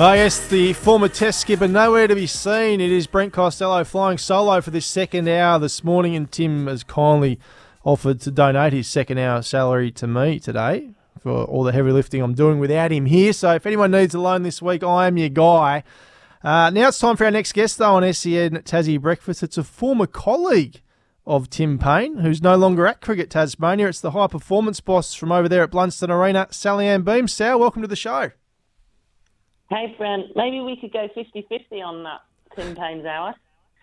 Oh, yes, the former test skipper nowhere to be seen. It is Brent Costello flying solo for this second hour this morning, and Tim has kindly offered to donate his second hour salary to me today for all the heavy lifting I'm doing without him here. So if anyone needs a loan this week, I am your guy. Uh, now it's time for our next guest, though, on SEN Tassie Breakfast. It's a former colleague of Tim Paine, who's no longer at Cricket Tasmania. It's the high performance boss from over there at Blundstone Arena, Salliann Beam. Sal, welcome to the show. Hey, Brent. Maybe we could go 50 50 on that Tim Paine's hour.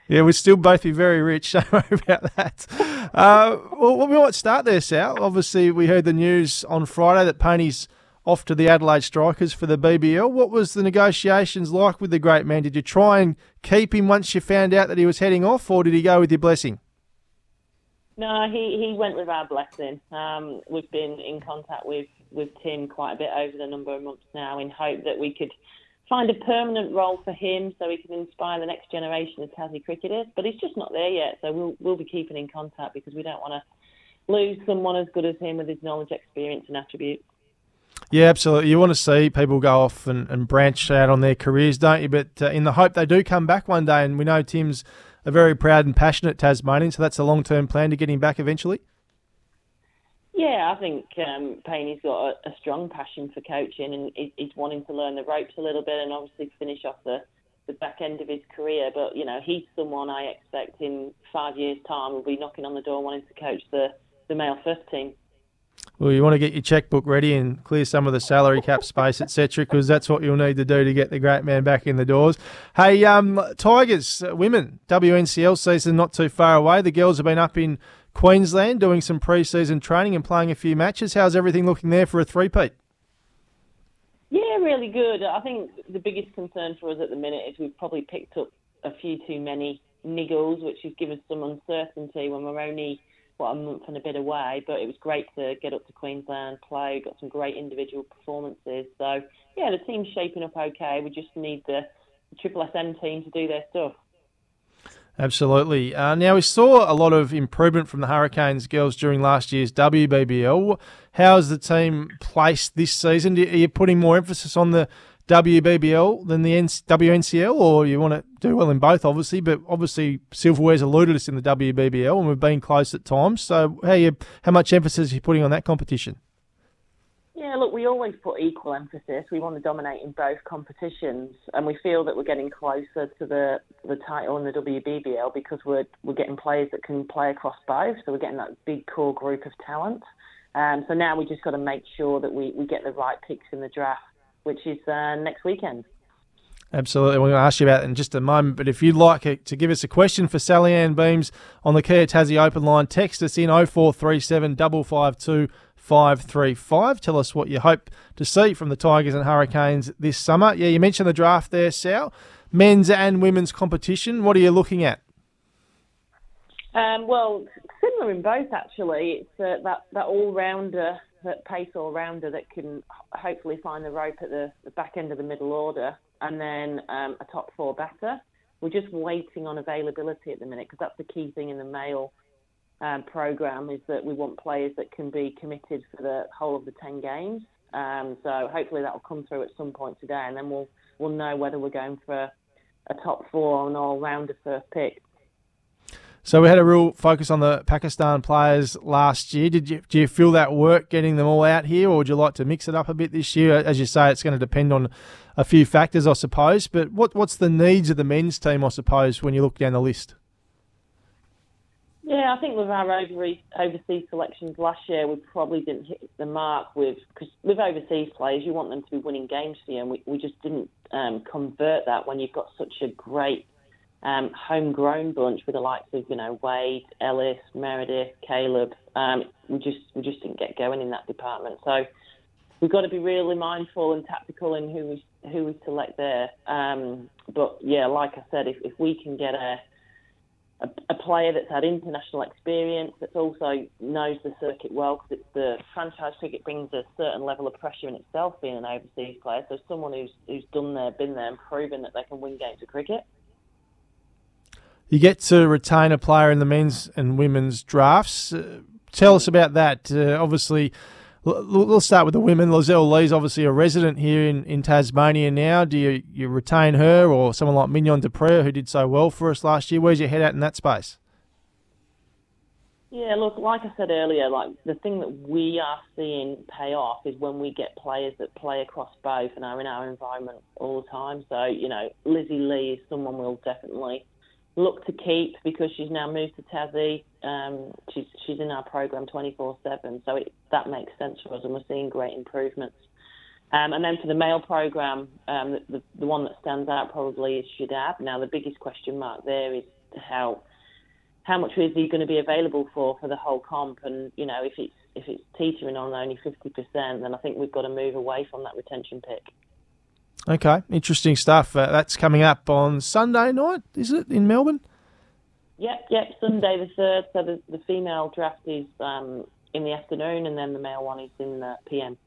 Yeah, we'd still both be very rich. Don't worry about that. Uh, well, we might start there, Sal. Obviously, we heard the news on Friday that Paine's off to the Adelaide Strikers for the BBL. What was the negotiations like with the great man? Did you try and keep him once you found out that he was heading off, or did he go with your blessing? No, he, he went with our blessing. Um, we've been in contact with, with Tim quite a bit over the number of months now in hope that we could find a permanent role for him so he can inspire the next generation of Tassie cricketers. But he's just not there yet, so we'll, we'll be keeping in contact because we don't want to lose someone as good as him with his knowledge, experience, and attributes. Yeah, absolutely. You want to see people go off and, and branch out on their careers, don't you? But uh, in the hope they do come back one day, and we know Tim's a very proud and passionate Tasmanian, so that's a long term plan to get him back eventually. Yeah, I think um, Paine's got a, a, strong passion for coaching and he's wanting to learn the ropes a little bit and obviously finish off the, the back end of his career. But, you know, he's someone I expect in five years' time will be knocking on the door wanting to coach the, the male first team. Well, you want to get your checkbook ready and clear some of the salary cap space, etc., because that's what you'll need to do to get the great man back in the doors. Hey, um, Tigers, uh, women, WNCL season not too far away. The girls have been up in Queensland doing some pre-season training and playing a few matches. How's everything looking there for a three-peat? Yeah, really good. I think the biggest concern for us at the minute is we've probably picked up a few too many niggles, which has given some uncertainty when we're only what a month and a bit away. But it was great to get up to Queensland, play, got some great individual performances. So yeah, the team's shaping up okay. We just need the Triple SM team to do their stuff. Absolutely. Uh, now, we saw a lot of improvement from the Hurricanes girls during last year's WBBL. How is the team placed this season? Are you putting more emphasis on the WBBL than the WNCL, or you want to do well in both, obviously? But obviously, silverware's eluded us in the WBBL, and we've been close at times. So, how you, how much emphasis are you putting on that competition? Yeah, look, we always put equal emphasis. We want to dominate in both competitions, and we feel that we're getting closer to the the title in the WBBL because we're we're getting players that can play across both. So we're getting that big core group of talent. Um, so now we just got to make sure that we, we get the right picks in the draft, which is uh, next weekend. Absolutely. We're going to ask you about it in just a moment. But if you'd like to give us a question for Salliann Beams on the Kia Tassie open line, text us in 0437 552 535. Tell us what you hope to see from the Tigers and Hurricanes this summer. Yeah, you mentioned the draft there, Sal. Men's and women's competition. What are you looking at? Um, well, similar in both actually. It's uh, that that all rounder, that pace all rounder that can hopefully find the rope at the, the back end of the middle order, and then um, a top four batter. We're just waiting on availability at the minute because that's the key thing in the male um, program is that we want players that can be committed for the whole of the 10 games. Um, so hopefully that will come through at some point today, and then we'll we'll know whether we're going for a, top four or an all-rounder first pick. So we had a real focus on the Pakistan players last year. Did you do you feel that work getting them all out here, or would you like to mix it up a bit this year? As you say, it's going to depend on a few factors, I suppose. But what what's the needs of the men's team, I suppose, when you look down the list? Yeah, I think with our overseas selections last year, we probably didn't hit the mark with because with overseas players, you want them to be winning games for you, and we, we just didn't um, convert that when you've got such a great um, homegrown bunch with the likes of you know Wade, Ellis, Meredith, Caleb. Um, we just we just didn't get going in that department. So we've got to be really mindful and tactical in who we who we select there. Um, but yeah, like I said, if, if we can get a, a, a player that's had international experience, that also knows the circuit well, because the franchise cricket brings a certain level of pressure in itself, being an overseas player. So someone who's who's done there, been there, and proven that they can win games of cricket. You get to retain a player in the men's and women's drafts. Uh, tell us about that. Uh, obviously, we'll start with the women. Lizelle Lee's obviously a resident here in, in Tasmania now. Do you, you retain her or someone like Mignon du Preez, who did so well for us last year? Where's your head at in that space? Yeah, look, like I said earlier, like the thing that we are seeing pay off is when we get players that play across both and are in our environment all the time. So, you know, Lizzie Lee is someone we'll definitely look to keep because she's now moved to Tassie. Um, she's she's in our program 24/7, so it, that makes sense for us, and we're seeing great improvements. Um, and then for the male program, um, the, the, one that stands out probably is Shadab. Now the biggest question mark there is how how much is he going to be available for for the whole comp? And you know if it's if it's teetering on only 50%, then I think we've got to move away from that retention pick. Okay, interesting stuff. Uh, that's coming up on Sunday night, is it, in Melbourne? Yep, yep, Sunday the 3rd. So the, the female draft is um, in the afternoon and then the male one is in the PM.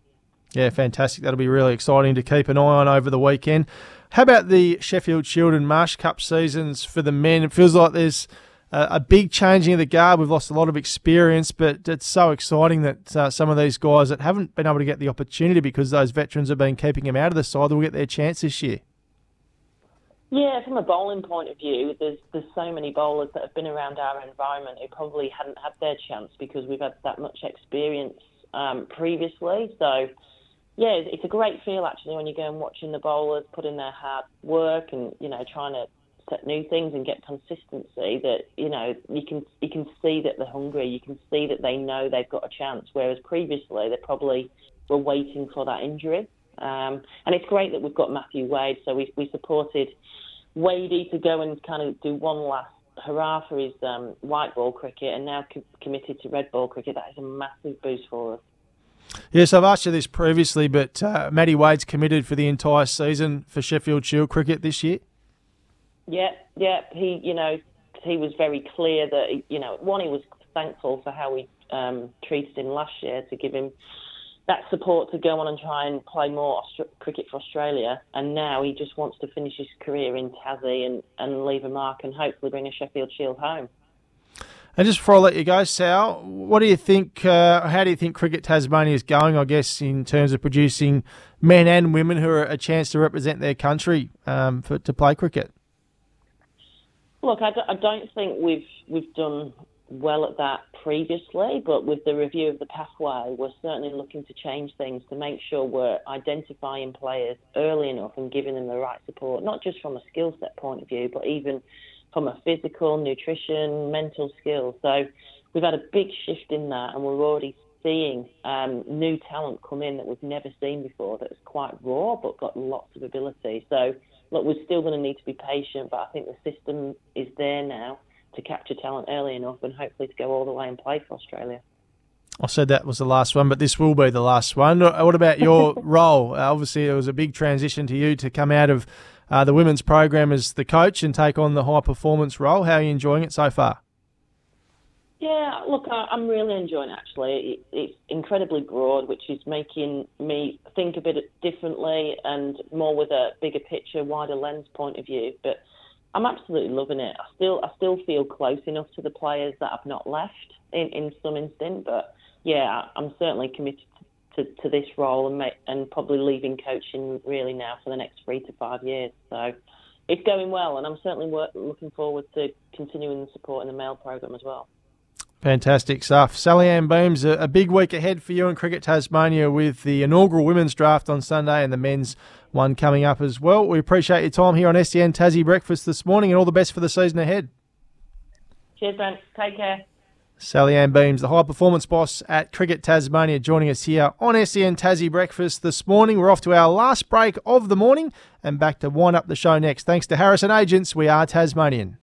Yeah, fantastic. That'll be really exciting to keep an eye on over the weekend. How about the Sheffield Shield and Marsh Cup seasons for the men? It feels like there's a big changing of the guard. We've lost a lot of experience, but it's so exciting that uh, some of these guys that haven't been able to get the opportunity because those veterans have been keeping them out of the side will get their chance this year. Yeah, from a bowling point of view, there's there's so many bowlers that have been around our environment who probably hadn't had their chance because we've had that much experience um, previously. So, yeah, it's a great feel actually when you go and watching the bowlers put in their hard work and you know trying to set new things and get consistency that you know you can you can see that they're hungry you can see that they know they've got a chance whereas previously they probably were waiting for that injury. Um, and it's great that we've got Matthew Wade so we, we supported Wadey to go and kind of do one last hurrah for his um, white ball cricket and now co- committed to red ball cricket. That is a massive boost for us. Yes, I've asked you this previously, but uh, Matty Wade's committed for the entire season for Sheffield Shield cricket this year. Yeah, yeah. He, you know, he was very clear that, you know, one, he was thankful for how we um, treated him last year to give him that support to go on and try and play more Aust- cricket for Australia. And now he just wants to finish his career in Tassie and, and leave a mark and hopefully bring a Sheffield Shield home. And just before I let you go, Sal, what do you think? Uh, how do you think Cricket Tasmania is going? I guess in terms of producing men and women who are a chance to represent their country um, for, to play cricket. Look, I don't, don't think we've we've done well at that previously, but with the review of the pathway, we're certainly looking to change things to make sure we're identifying players early enough and giving them the right support, not just from a skill set point of view, but even from a physical, nutrition, mental skills. So we've had a big shift in that, and we're already seeing um, new talent come in that we've never seen before that's quite raw but got lots of ability. So look, we're still going to need to be patient, but I think the system is there now to capture talent early enough and hopefully to go all the way and play for Australia. I said that was the last one, but this will be the last one. Uh, what about your role? Uh, obviously, it was a big transition to you to come out of uh, the women's program as the coach and take on the high performance role. How are you enjoying it so far? Yeah, look, I'm really enjoying it actually. It's incredibly broad, which is making me think a bit differently and more with a bigger picture, wider lens point of view. But I'm absolutely loving it. I still, I still feel close enough to the players that I've not left in, in some instant. But yeah, I'm certainly committed to, to this role and make, and probably leaving coaching really now for the next three to five years. So it's going well, and I'm certainly work, looking forward to continuing the support in the male program as well. Fantastic stuff. Salliann Beams, a, a, big week ahead for you in Cricket Tasmania with the inaugural women's draft on Sunday and the men's one coming up as well. We appreciate your time here on SEN Tassie Breakfast this morning and all the best for the season ahead. Cheers, Brent. Take care. Salliann Beams, the high performance boss at Cricket Tasmania, joining us here on SEN Tassie Breakfast this morning. We're off to our last break of the morning and back to wind up the show next. Thanks to Harrison Agents, we are Tasmanian.